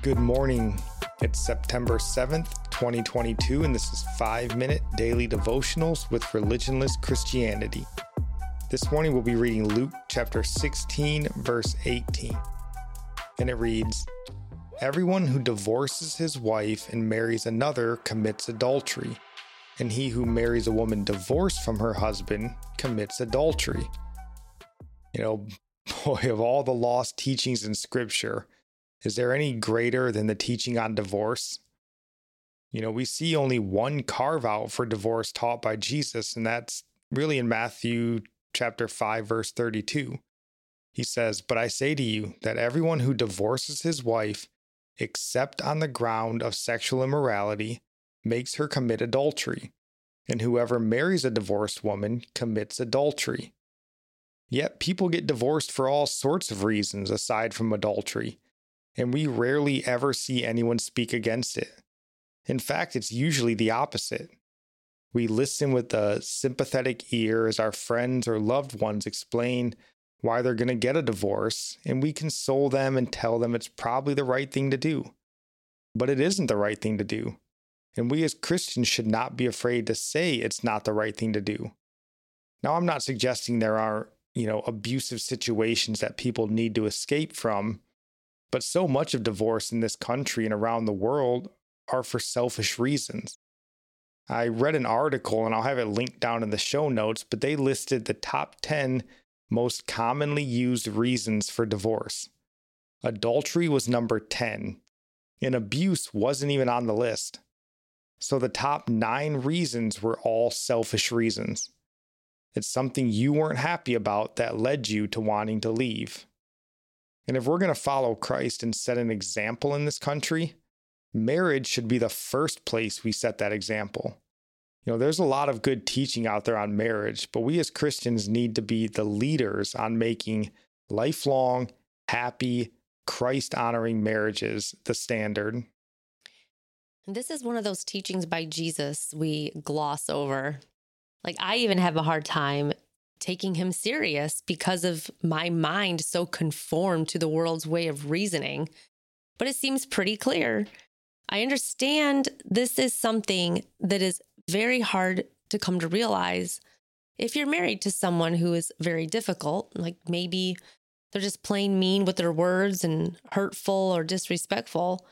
Good morning. It's September 7th, 2022, and this is 5 Minute Daily Devotionals with Religionless Christianity. This morning we'll be reading Luke chapter 16, verse 18. And it reads Everyone who divorces his wife and marries another commits adultery, and he who marries a woman divorced from her husband commits adultery. You know, boy, of all the lost teachings in Scripture, is there any greater than the teaching on divorce? You know, we see only one carve out for divorce taught by Jesus, and that's really in Matthew chapter 5 verse 32. He says, "But I say to you that everyone who divorces his wife except on the ground of sexual immorality makes her commit adultery, and whoever marries a divorced woman commits adultery." Yet people get divorced for all sorts of reasons aside from adultery and we rarely ever see anyone speak against it. In fact, it's usually the opposite. We listen with a sympathetic ear as our friends or loved ones explain why they're going to get a divorce, and we console them and tell them it's probably the right thing to do. But it isn't the right thing to do. And we as Christians should not be afraid to say it's not the right thing to do. Now, I'm not suggesting there are, you know, abusive situations that people need to escape from but so much of divorce in this country and around the world are for selfish reasons. I read an article, and I'll have it linked down in the show notes, but they listed the top 10 most commonly used reasons for divorce. Adultery was number 10, and abuse wasn't even on the list. So the top nine reasons were all selfish reasons. It's something you weren't happy about that led you to wanting to leave. And if we're going to follow Christ and set an example in this country, marriage should be the first place we set that example. You know, there's a lot of good teaching out there on marriage, but we as Christians need to be the leaders on making lifelong, happy, Christ honoring marriages the standard. This is one of those teachings by Jesus we gloss over. Like, I even have a hard time taking him serious because of my mind so conformed to the world's way of reasoning. But it seems pretty clear. I understand this is something that is very hard to come to realize if you're married to someone who is very difficult, like maybe they're just plain mean with their words and hurtful or disrespectful.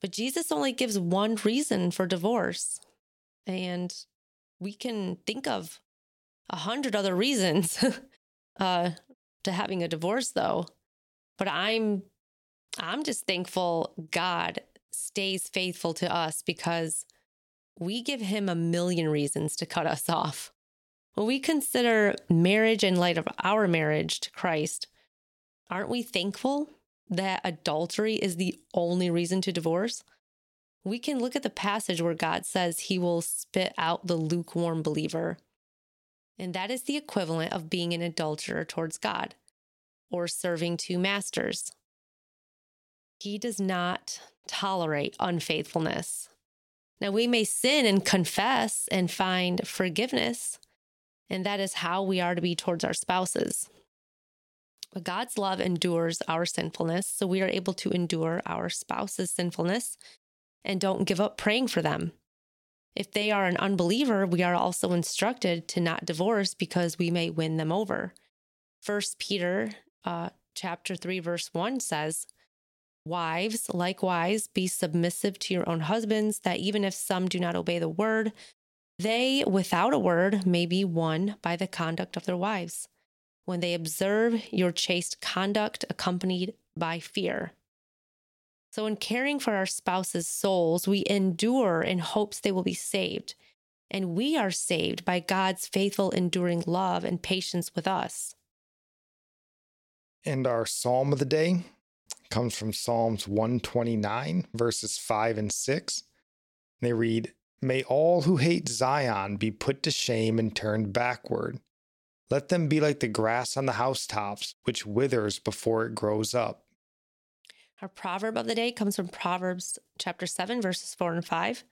But Jesus only gives one reason for divorce. And we can think of a hundred other reasons uh, to having a divorce, though. But I'm, I'm just thankful God stays faithful to us because we give Him a million reasons to cut us off. When we consider marriage in light of our marriage to Christ, aren't we thankful that adultery is the only reason to divorce? We can look at the passage where God says he will spit out the lukewarm believer And that is the equivalent of being an adulterer towards God or serving two masters. He does not tolerate unfaithfulness. Now, we may sin and confess and find forgiveness, and that is how we are to be towards our spouses. But God's love endures our sinfulness, so we are able to endure our spouse's sinfulness and don't give up praying for them. If they are an unbeliever, we are also instructed to not divorce because we may win them over. First Peter uh, chapter 3 verse 1 says, Wives, likewise, be submissive to your own husbands, that even if some do not obey the word, they, without a word, may be won by the conduct of their wives, when they observe your chaste conduct accompanied by fear. So, in caring for our spouse's souls, we endure in hopes they will be saved. And we are saved by God's faithful, enduring love and patience with us. And our psalm of the day comes from Psalms 129, verses 5 and 6. They read, May all who hate Zion be put to shame and turned backward. Let them be like the grass on the housetops, which withers before it grows up. Our proverb of the day comes from Proverbs chapter 7, verses 4 and 5.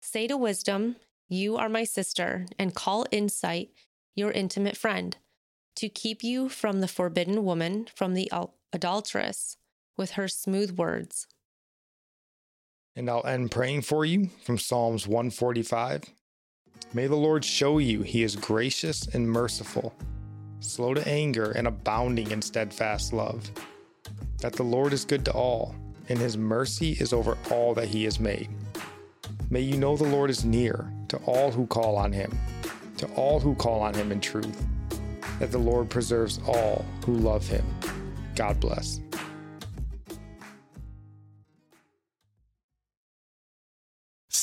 Say to wisdom, You are my sister, and call insight your intimate friend, to keep you from the forbidden woman, from the adulteress, with her smooth words. And I'll end praying for you from Psalms 145. May the Lord show you he is gracious and merciful, slow to anger and abounding in steadfast love that the Lord is good to all, and his mercy is over all that he has made. May you know the Lord is near to all who call on him, to all who call on him in truth, that the Lord preserves all who love him. God bless.